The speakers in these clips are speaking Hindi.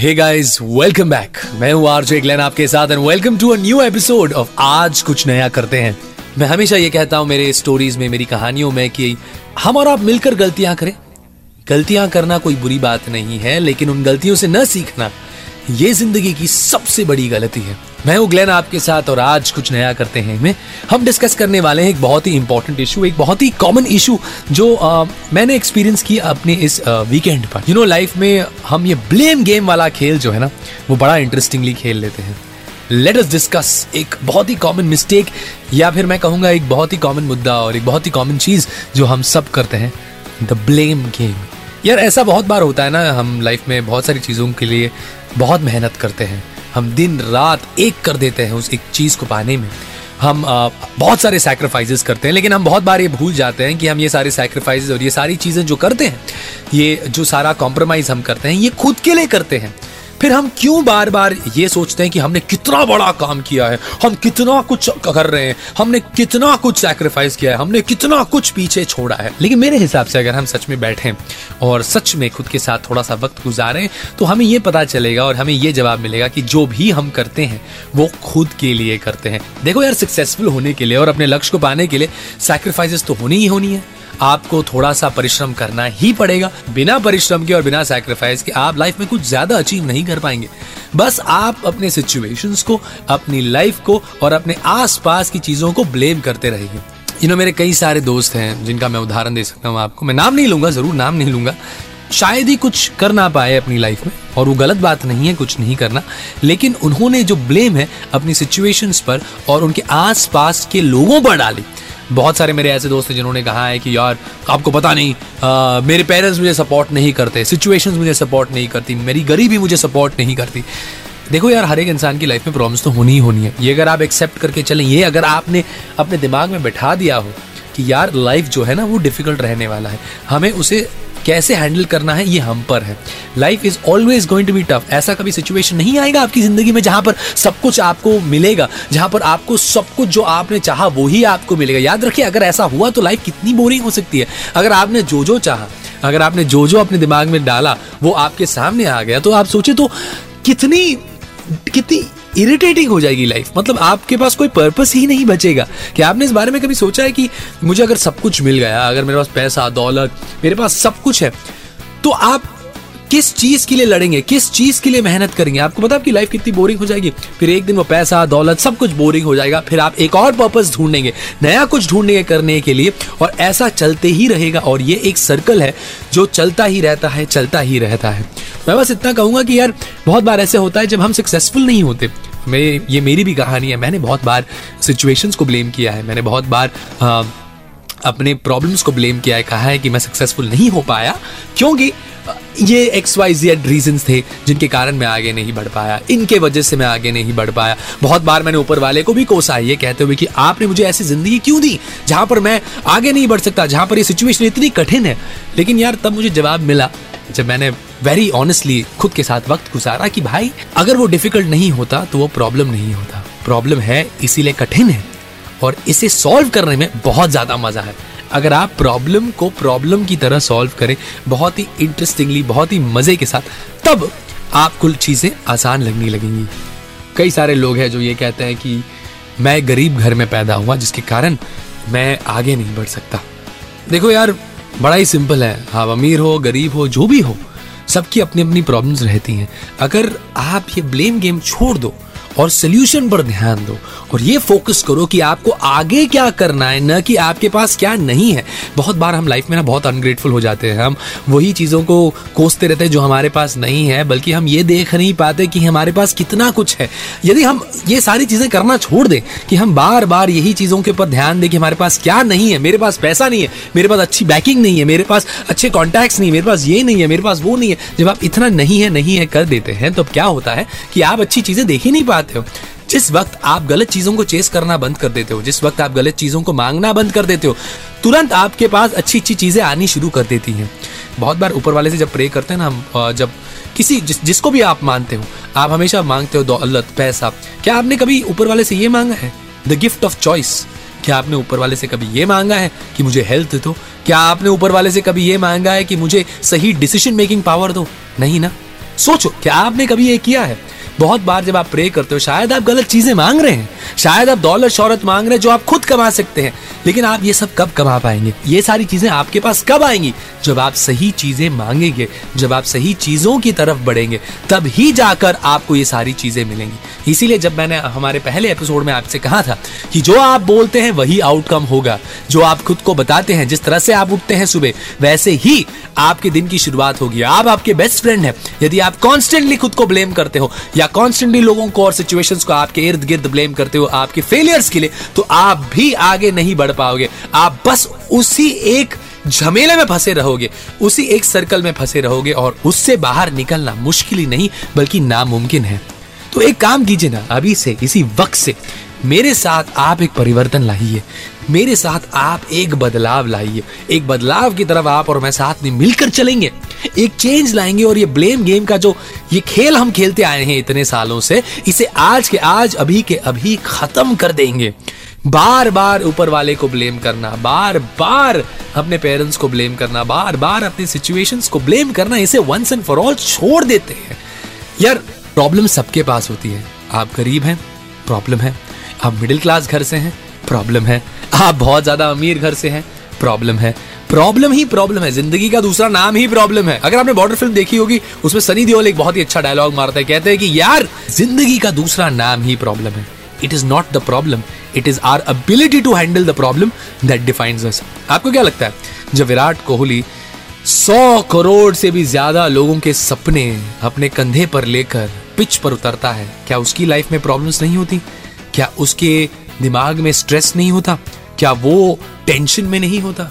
हे गाइस वेलकम बैक मैं हूँ आरजे ग्लेन आपके साथ and welcome to a new episode of आज कुछ नया करते हैं। मैं हमेशा ये कहता हूँ मेरे स्टोरीज में, मेरी कहानियों में कि हम और आप मिलकर गलतियाँ करें। गलतियाँ करना कोई बुरी बात नहीं है, लेकिन उन गलतियों से न सीखना ये ज़िंदगी की सबसे बड़ी गलती है। मैं हूँ ग्लेन आपके साथ और आज कुछ नया करते हैं में हम डिस्कस करने वाले हैं एक बहुत ही इंपॉर्टेंट इशू एक बहुत ही कॉमन इशू जो आ, मैंने एक्सपीरियंस किया अपने इस वीकेंड पर। यू नो लाइफ में हम ये ब्लेम गेम वाला खेल जो है ना वो बड़ा इंटरेस्टिंगली खेल लेते हैं। लेट अस डिस्कस एक बहुत ही कॉमन मिस्टेक या फिर मैं कहूँगा एक बहुत ही कॉमन मुद्दा और एक बहुत ही कॉमन चीज़ जो हम सब करते हैं द ब्लेम गेम यार, ऐसा बहुत बार होता है ना, हम लाइफ में बहुत सारी चीज़ों के लिए बहुत मेहनत करते हैं। हम दिन रात एक कर देते हैं उस एक चीज़ को पाने में। हम बहुत सारे सैक्रिफाइसेस करते हैं, लेकिन हम बहुत बार ये भूल जाते हैं कि हम ये सारे सैक्रिफाइसेस और ये सारी चीज़ें जो करते हैं, ये जो सारा कॉम्प्रोमाइज़ हम करते हैं, ये खुद के लिए करते हैं। फिर हम क्यों बार बार ये सोचते हैं कि हमने कितना बड़ा काम किया है? हम कितना कुछ कर रहे हैं? हमने कितना कुछ सैक्रिफाइस किया है? हमने कितना कुछ पीछे छोड़ा है? लेकिन मेरे हिसाब से अगर हम सच में बैठे और सच में खुद के साथ थोड़ा सा वक्त गुजारें तो हमें ये पता चलेगा और हमें ये जवाब मिलेगा कि जो भी हम करते हैं, वो खुद के लिए करते हैं। देखो यार सक्सेसफुल होने के लिए और अपने लक्ष्य को पाने के लिए सैक्रिफाइसेस तो होनी ही होनी है। आपको थोड़ा सा परिश्रम करना ही पड़ेगा। बिना परिश्रम के और बिना सैक्रिफाइस के आप लाइफ में कुछ ज़्यादा अचीव नहीं कर पाएँगे। बस आप अपने सिचुएशंस को, अपनी लाइफ को और अपने आसपास की चीज़ों को ब्लेम करते रहिए। यू नो मेरे कई सारे दोस्त हैं, जिनका मैं उदाहरण दे सकता हूँ आपको। मैं नाम नहीं लूँगा, ज़रूर नाम नहीं लूँगा। शायद ही कुछ कर ना पाए अपनी लाइफ में, और वो गलत बात नहीं है, कुछ नहीं करना। लेकिन उन्होंने जो ब्लेम है अपनी सिचुएशंस पर और उनके आसपास के लोगों पर डाली। बहुत सारे मेरे ऐसे दोस्त हैं जिन्होंने कहा है कि यार आपको पता नहीं आ, मेरे पेरेंट्स मुझे सपोर्ट नहीं करते सिचुएशंस मुझे सपोर्ट नहीं करती मेरी गरीबी मुझे सपोर्ट नहीं करती। देखो यार हर एक इंसान की लाइफ में प्रॉब्लम्स तो होनी ही होनी है। ये अगर आप एक्सेप्ट करके चलें ये अगर आपने अपने दिमाग में बैठा दिया हो कि यार लाइफ जो है ना वो डिफ़िकल्ट रहने वाला है। हमें उसे कैसे हैंडल करना है, ये हम पर है। Life is always going to be tough ऐसा कभी सिचुएशन नहीं आएगा आपकी ज़िंदगी में जहाँ पर सब कुछ आपको मिलेगा, जहाँ पर आपको सब कुछ जो आपने चाहा वो ही आपको मिलेगा। याद रखिए, अगर ऐसा हुआ तो लाइफ कितनी बोरिंग हो सकती है। अगर आपने जो जो चाहा, अगर आपने जो जो अपने दिमाग में डाला, वो आपके सामने आ गया तो आप सोचे तो कितनी कितनी इरिटेटिंग हो जाएगी लाइफ मतलब आपके पास कोई पर्पस ही नहीं बचेगा. कि आपने इस बारे में कभी सोचा है कि मुझे अगर सब कुछ मिल गया, अगर मेरे पास पैसा, दौलत, मेरे पास सब कुछ है तो आप किस चीज़ के लिए लड़ेंगे किस चीज़ के लिए मेहनत करेंगे? आपको पता आपकी लाइफ कितनी बोरिंग हो जाएगी? फिर एक दिन वो पैसा दौलत सब कुछ बोरिंग हो जाएगा। फिर आप एक और पर्पज ढूंढेंगे नया कुछ ढूंढेंगे करने के लिए और ऐसा चलते ही रहेगा और ये एक सर्कल है जो चलता ही रहता है चलता ही रहता है। मैं बस इतना कहूँगा कि यार बहुत बार ऐसे होता है जब हम सक्सेसफुल नहीं होते। मैं ये मेरी भी कहानी है मैंने बहुत बार सिचुएशंस को ब्लेम किया है मैंने बहुत बार आ, अपने प्रॉब्लम्स को ब्लेम किया है कहा है कि मैं सक्सेसफुल नहीं हो पाया क्योंकि ये एक्स वाई जेड रीजन थे जिनके कारण मैं आगे नहीं बढ़ पाया। इनके वजह से मैं आगे नहीं बढ़ पाया। बहुत बार मैंने ऊपर वाले को भी कोसा, ये कहते हुए कि आपने मुझे ऐसी ज़िंदगी क्यों दी जहाँ पर मैं आगे नहीं बढ़ सकता, जहाँ पर ये सिचुएशन इतनी कठिन है? लेकिन यार, तब मुझे जवाब मिला जब मैंने वेरी ऑनेस्टली खुद के साथ वक्त गुजारा कि भाई, अगर वो डिफ़िकल्ट नहीं होता तो वो प्रॉब्लम नहीं होता। प्रॉब्लम है, इसीलिए कठिन है और इसे सॉल्व करने में बहुत ज़्यादा मज़ा है। अगर आप प्रॉब्लम को प्रॉब्लम की तरह सॉल्व करें, बहुत ही इंटरेस्टिंगली बहुत ही मज़े के साथ, तब आपको चीज़ें आसान लगने लगेंगी। कई सारे लोग हैं जो ये कहते हैं कि मैं गरीब घर में पैदा हुआ, जिसके कारण मैं आगे नहीं बढ़ सकता। देखो यार, बड़ा ही सिंपल है। आप अमीर हो, गरीब हो, जो भी हो, सबकी अपनी अपनी प्रॉब्लम्स रहती हैं। अगर आप ये ब्लेम गेम छोड़ दो और सोल्यूशन पर ध्यान दो। और ये फोकस करो कि आपको आगे क्या करना है, न कि आपके पास क्या नहीं है। बहुत बार हम लाइफ में ना बहुत अनग्रेटफुल हो जाते हैं। हम वही चीज़ों को कोसते रहते हैं जो हमारे पास नहीं है, बल्कि हम ये देख नहीं पाते कि हमारे पास कितना कुछ है। यदि हम ये सारी चीज़ें करना छोड़ दें कि हम बार बार यही चीज़ों के ऊपर ध्यान दें कि हमारे पास क्या नहीं है, मेरे पास पैसा नहीं है, मेरे पास अच्छी बैकिंग नहीं है, मेरे पास अच्छे कॉन्टैक्ट्स नहीं है, मेरे पास ये नहीं है, मेरे पास वो नहीं है। जब आप इतना नहीं है नहीं है कर देते हैं तो क्या होता है कि आप अच्छी चीज़ें देख ही नहीं पाते। हो। जिस वक्त आप गलत चीज़ों को चेस करना बंद कर देते हो, जिस वक्त आप गलत चीज़ों को मांगना बंद कर देते हो, तुरंत आपके पास अच्छी अच्छी चीज़ें आनी शुरू कर देती हैं। बहुत बार ऊपर वाले से जब प्रे करते हैं ना जब किसी जिस, जिसको भी आप मानते हो, आप हमेशा मांगते हो दौलत, पैसा, क्या आपने कभी ऊपर वाले से ये मांगा है? द गिफ्ट ऑफ़ चॉइस क्या आपने ऊपर वाले से कभी ये मांगा है कि मुझे हेल्थ दो? क्या आपने ऊपर वाले से कभी ये मांगा है कि मुझे सही डिसीज़न मेकिंग पावर दो? नहीं ना? सोचो, क्या आपने कभी ये किया है? बहुत बार जब आप प्रे करते हो, शायद आप गलत चीज़ें मांग रहे हैं। शायद आप दौलत शौहरत मांग रहे हैं जो आप खुद कमा सकते हैं। लेकिन आप ये सब कब कमा पाएँगे? ये सारी चीज़ें आपके पास कब आएँगी? जब आप सही चीज़ें मांगेंगे, जब आप सही चीज़ों की तरफ़ बढ़ेंगे, तब ही जाकर आपको ये सारी चीज़ें मिलेंगी। इसीलिए जब मैंने हमारे पहले एपिसोड में आपसे कहा था कि जो आप बोलते हैं वही आउटकम होगा, जो आप खुद को बताते हैं, जिस तरह से आप उठते हैं सुबह, वैसे ही आपके दिन की शुरुआत होगी। आप आपके बेस्ट फ्रेंड है। यदि आप कॉन्स्टेंटली खुद को ब्लेम करते हो, या कॉन्स्टेंटली लोगों को और सिचुएशंस को आपके इर्द गिर्द ब्लेम करते हो, आपके फेलियर्स के लिए तो आप भी आगे नहीं बढ़ पाओगे। आप बस उसी एक झमेले में फंसे रहोगे, उसी एक सर्कल में फंसे रहोगे और उससे बाहर निकलना मुश्किल ही नहीं, बल्कि नामुमकिन है। तो एक काम कीजिए ना, अभी से, इसी वक्त से, मेरे साथ आप एक परिवर्तन लाइए। मेरे साथ आप एक बदलाव लाइए। एक बदलाव की तरफ़ आप और मैं साथ में मिलकर चलेंगे। एक चेंज लाएँगे और ये ब्लेम गेम का जो, ये खेल हम खेलते आए हैं इतने सालों से, इसे आज के आज, अभी के अभी खत्म कर देंगे। बार बार ऊपर वाले को ब्लेम करना बार बार अपने पेरेंट्स को ब्लेम करना बार बार अपनी सिचुएशंस को ब्लेम करना, इसे वंस एंड फॉर ऑल छोड़ देते हैं। यार प्रॉब्लम सबके पास होती है। आप गरीब हैं प्रॉब्लम है। आप मिडिल क्लास घर से हैं प्रॉब्लम है। आप बहुत ज़्यादा अमीर घर से हैं प्रॉब्लम है। प्रॉब्लम ही प्रॉब्लम है। ज़िंदगी का दूसरा नाम ही प्रॉब्लम है। अगर आपने बॉर्डर फ़िल्म देखी होगी, उसमें सनी देओल एक बहुत ही अच्छा डायलॉग मारता है। कहते हैं कि, यार, ज़िंदगी का दूसरा नाम ही प्रॉब्लम है। It is not the problem it is our ability to handle the problem that defines us आपको क्या लगता है? जब विराट कोहली सौ करोड़ से भी ज़्यादा लोगों के सपने अपने कंधे पर लेकर पिच पर उतरता है, क्या उसकी लाइफ में प्रॉब्लम्स नहीं होती? क्या उसके दिमाग में स्ट्रेस नहीं होता? क्या वो टेंशन में नहीं होता?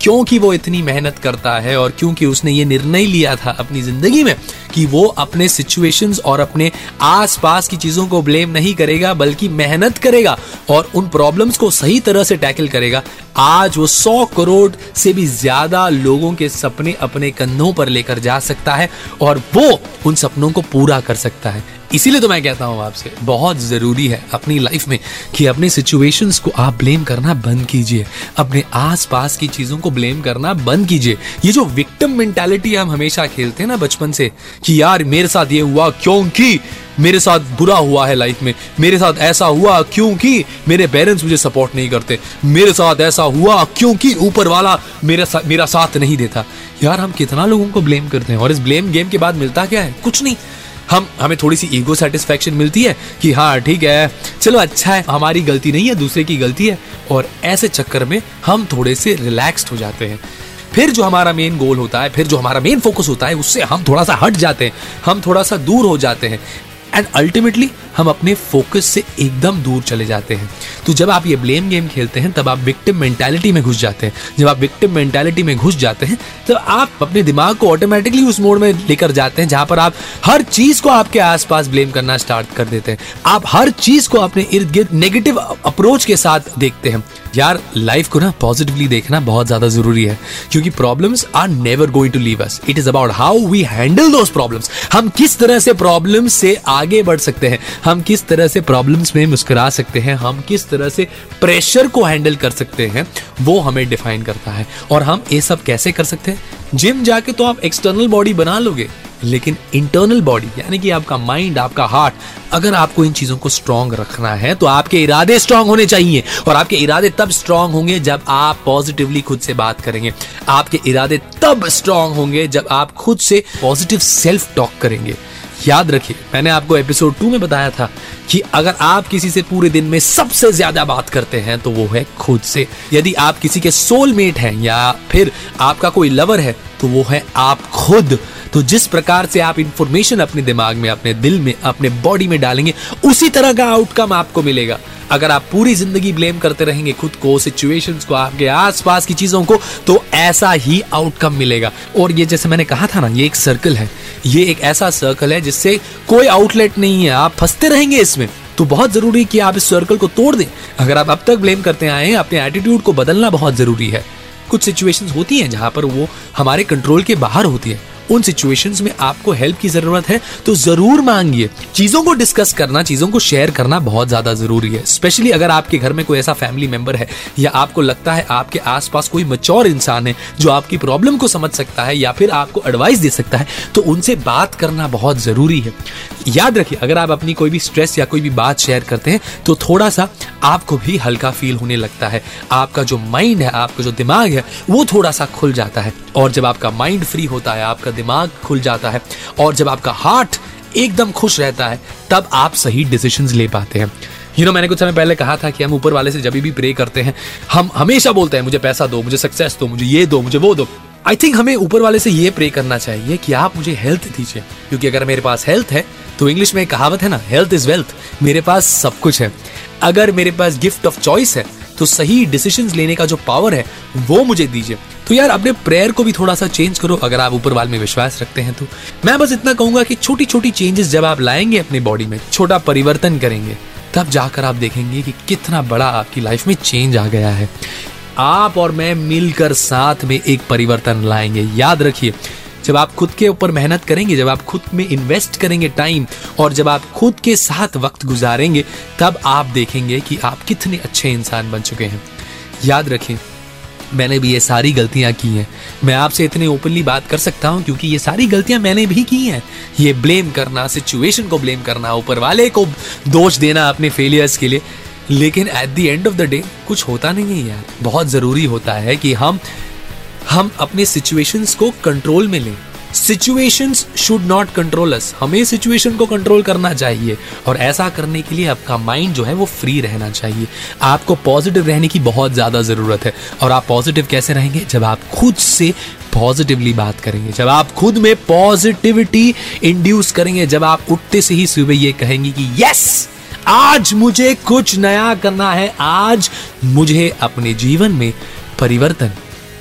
क्योंकि वो इतनी मेहनत करता है और क्योंकि उसने ये निर्णय लिया था अपनी ज़िंदगी में कि वो अपने सिचुएशंस और अपने आसपास की चीज़ों को ब्लेम नहीं करेगा, बल्कि मेहनत करेगा और उन प्रॉब्लम्स को सही तरह से टैकल करेगा। आज वो सौ करोड़ से भी ज़्यादा लोगों के सपने अपने कंधों पर लेकर जा सकता है और वो उन सपनों को पूरा कर सकता है। इसीलिए तो मैं कहता हूँ आपसे बहुत ज़रूरी है अपनी लाइफ में कि अपने सिचुएशंस को आप ब्लेम करना बंद कीजिए। अपने आसपास की चीज़ों को ब्लेम करना बंद कीजिए। ये जो विक्टिम मेंटालिटी हम हमेशा खेलते हैं ना बचपन से कि यार मेरे साथ ये हुआ क्योंकि मेरे साथ बुरा हुआ है लाइफ में मेरे साथ ऐसा हुआ क्योंकि मेरे पेरेंट्स मुझे सपोर्ट नहीं करते मेरे साथ ऐसा हुआ क्योंकि ऊपर वाला मेरा सा, मेरा साथ नहीं देता। यार हम कितना लोगों को ब्लेम करते हैं और इस ब्लेम गेम के बाद मिलता क्या है? कुछ नहीं। हम, हमें थोड़ी सी ईगो सेटिस्फेक्शन मिलती है कि हाँ ठीक है, चलो अच्छा है, हमारी गलती नहीं है, दूसरे की गलती है, और ऐसे चक्कर में हम थोड़े से रिलैक्स्ड हो जाते हैं। फिर जो हमारा मेन गोल होता है, फिर जो हमारा मेन फोकस होता है, उससे हम थोड़ा सा हट जाते हैं, हम थोड़ा सा दूर हो जाते हैं। एंड अल्टीमेटली हम अपने फोकस से एकदम दूर चले जाते हैं। तो जब आप ये ब्लेम गेम खेलते हैं, तब आप विक्टिम मेंटालिटी में घुस जाते हैं। जब आप विक्टिम मेंटालिटी में घुस जाते हैं, तब आप अपने दिमाग को ऑटोमेटिकली उस मोड में लेकर जाते हैं, जहाँ पर आप हर चीज़ को आपके आसपास ब्लेम करना स्टार्ट कर देते हैं। आप हर चीज़ को अपने इर्द गिर्द नेगेटिव अप्रोच के साथ देखते हैं। यार लाइफ को ना पॉजिटिवली देखना बहुत ज़्यादा ज़रूरी है, क्योंकि problems are never going to leave us it is about how we handle problems हम किस तरह से प्रॉब्लम से आगे बढ़ सकते हैं? हम किस तरह से प्रॉब्लम्स में मुस्कुरा सकते हैं? हम किस तरह से प्रेशर को हैंडल कर सकते हैं? वो हमें डिफाइन करता है। और हम ये सब कैसे कर सकते हैं? जिम जाके तो आप एक्सटर्नल बॉडी बना लोगे, लेकिन इंटरनल बॉडी यानी कि आपका माइंड आपका हार्ट अगर आपको इन चीज़ों को स्ट्रांग रखना है तो आपके इरादे स्ट्रांग होने चाहिए। और आपके इरादे तब स्ट्रांग होंगे जब आप पॉजिटिवली खुद से बात करेंगे। आपके इरादे तब स्ट्रांग होंगे जब आप खुद से पॉजिटिव सेल्फ टॉक करेंगे। याद रखिए मैंने आपको एपिसोड टू में बताया था कि अगर आप किसी से पूरे दिन में सबसे ज़्यादा बात करते हैं तो वो है खुद से। यदि आप किसी के सोलमेट हैं या फिर आपका कोई लवर है तो वो है आप खुद। तो जिस प्रकार से आप इंफॉर्मेशन अपने दिमाग में, अपने दिल में, अपने बॉडी में डालेंगे, उसी तरह का आउटकम आपको मिलेगा। अगर आप पूरी ज़िंदगी ब्लेम करते रहेंगे खुद को सिचुएशंस को, आपके आसपास की चीज़ों को तो ऐसा ही आउटकम मिलेगा। और ये जैसे मैंने कहा था ना, ये एक सर्कल है। ये एक ऐसा सर्कल है जिससे कोई आउटलेट नहीं है। आप फंसते रहेंगे इसमें। तो बहुत ज़रूरी कि आप इस सर्कल को तोड़ दें। अगर आप अब तक ब्लेम करते आए हैं, अपने एटीट्यूड को बदलना बहुत ज़रूरी है। कुछ सिचुएशंस होती हैं जहाँ पर वो हमारे कंट्रोल के बाहर होती है। उन सिचुएशंस में आपको हेल्प की ज़रूरत है तो ज़रूर मांगिए। चीज़ों को डिस्कस करना, चीज़ों को शेयर करना बहुत ज़्यादा ज़रूरी है। स्पेशली अगर आपके घर में कोई ऐसा फैमिली मेंबर है, या आपको लगता है आपके आसपास कोई मच्योर इंसान है, जो आपकी प्रॉब्लम को समझ सकता है, या फिर आपको एडवाइस दे सकता है तो उनसे बात करना बहुत ज़रूरी है। याद रखिए, अगर आप अपनी कोई भी स्ट्रेस या कोई भी बात शेयर करते हैं तो थोड़ा सा आपको भी हल्का फील होने लगता है। आपका जो माइंड है, आपका जो दिमाग है, वो थोड़ा सा खुल जाता है। और जब आपका माइंड फ्री होता है, आपका दिमाग खुल जाता है, और जब आपका हार्ट एकदम खुश रहता है, तब आप सही डिसीज़न ले पाते हैं। यू नो मैंने कुछ समय पहले कहा था कि हम ऊपर वाले से जब भी प्रे करते हैं, हम हमेशा बोलते हैं, मुझे पैसा दो, मुझे सक्सेस दो, मुझे ये दो, मुझे वो दो। आई थिंक हमें ऊपर वाले से ये प्रे करना चाहिए कि आप मुझे हेल्थ दीजिए। क्योंकि अगर मेरे पास हेल्थ है तो इंग्लिश में कहावत है ना हेल्थ इज़ वेल्थ मेरे पास सब कुछ है। अगर मेरे पास गिफ्ट ऑफ़ चॉइस है तो सही डिसीज़न लेने का जो पावर है, वो मुझे दीजिए। तो यार, अपने प्रेयर को भी थोड़ा सा चेंज करो, अगर आप ऊपर वाल में विश्वास रखते हैं तो। मैं बस इतना कहूँगा कि छोटी छोटी चेंजेस जब आप लाएँगे अपनी बॉडी में, छोटा परिवर्तन करेंगे, तब जाकर आप देखेंगे कि कितना बड़ा आपकी लाइफ में चेंज आ गया है। आप और मैं मिलकर साथ में एक परिवर्तन लाएँगे। याद रखिए, जब आप खुद के ऊपर मेहनत करेंगे, जब आप खुद में इन्वेस्ट करेंगे टाइम और जब आप खुद के साथ वक्त गुजारेंगे, तब आप देखेंगे कि आप कितने अच्छे इंसान बन चुके हैं। याद रखें मैंने भी ये सारी गलतियाँ की हैं। मैं आपसे इतने ओपनली बात कर सकता हूँ, क्योंकि ये सारी गलतियाँ मैंने भी की हैं। ये ब्लेम करना सिचुएशन को ब्लेम करना, ऊपर वाले को दोष देना अपने फेलियर्स के लिए लेकिन at the end of the day कुछ होता नहीं है यार। बहुत ज़रूरी होता है कि हम हम अपने सिचुएशंस को कंट्रोल में लें। Situations should not control us हमें सिचुएशन को कंट्रोल करना चाहिए। और ऐसा करने के लिए आपका माइंड जो है, वो फ्री रहना चाहिए। आपको पॉजिटिव रहने की बहुत ज़्यादा ज़रूरत है। और आप पॉजिटिव कैसे रहेंगे? जब आप खुद से पॉजिटिवली बात करेंगे। जब आप खुद में पॉजिटिविटी इंड्यूस करेंगे। जब आप उठते से ही सुबह ये कहेंगे कि यस आज मुझे कुछ नया करना है। आज मुझे अपने जीवन में परिवर्तन,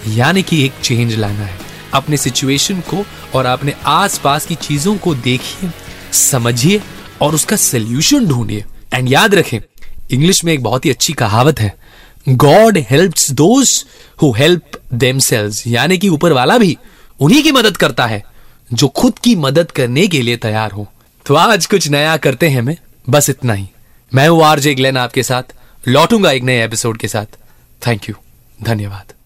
यानी कि एक चेंज लाना है। अपने सिचुएशन को और अपने आसपास की चीज़ों को देखिए, समझिए और उसका सोल्यूशन ढूंढिए। एंड याद रखें इंग्लिश में एक बहुत ही अच्छी कहावत है God help those who help themselves यानी कि ऊपर वाला भी उन्हीं की मदद करता है, जो खुद की मदद करने के लिए तैयार हो। तो आज कुछ नया करते हैं मैं बस इतना ही। मैं हूँ आरजे ग्लेन आपके साथ। लौटूँगा एक नए एपिसोड के साथ। थैंक यू धन्यवाद।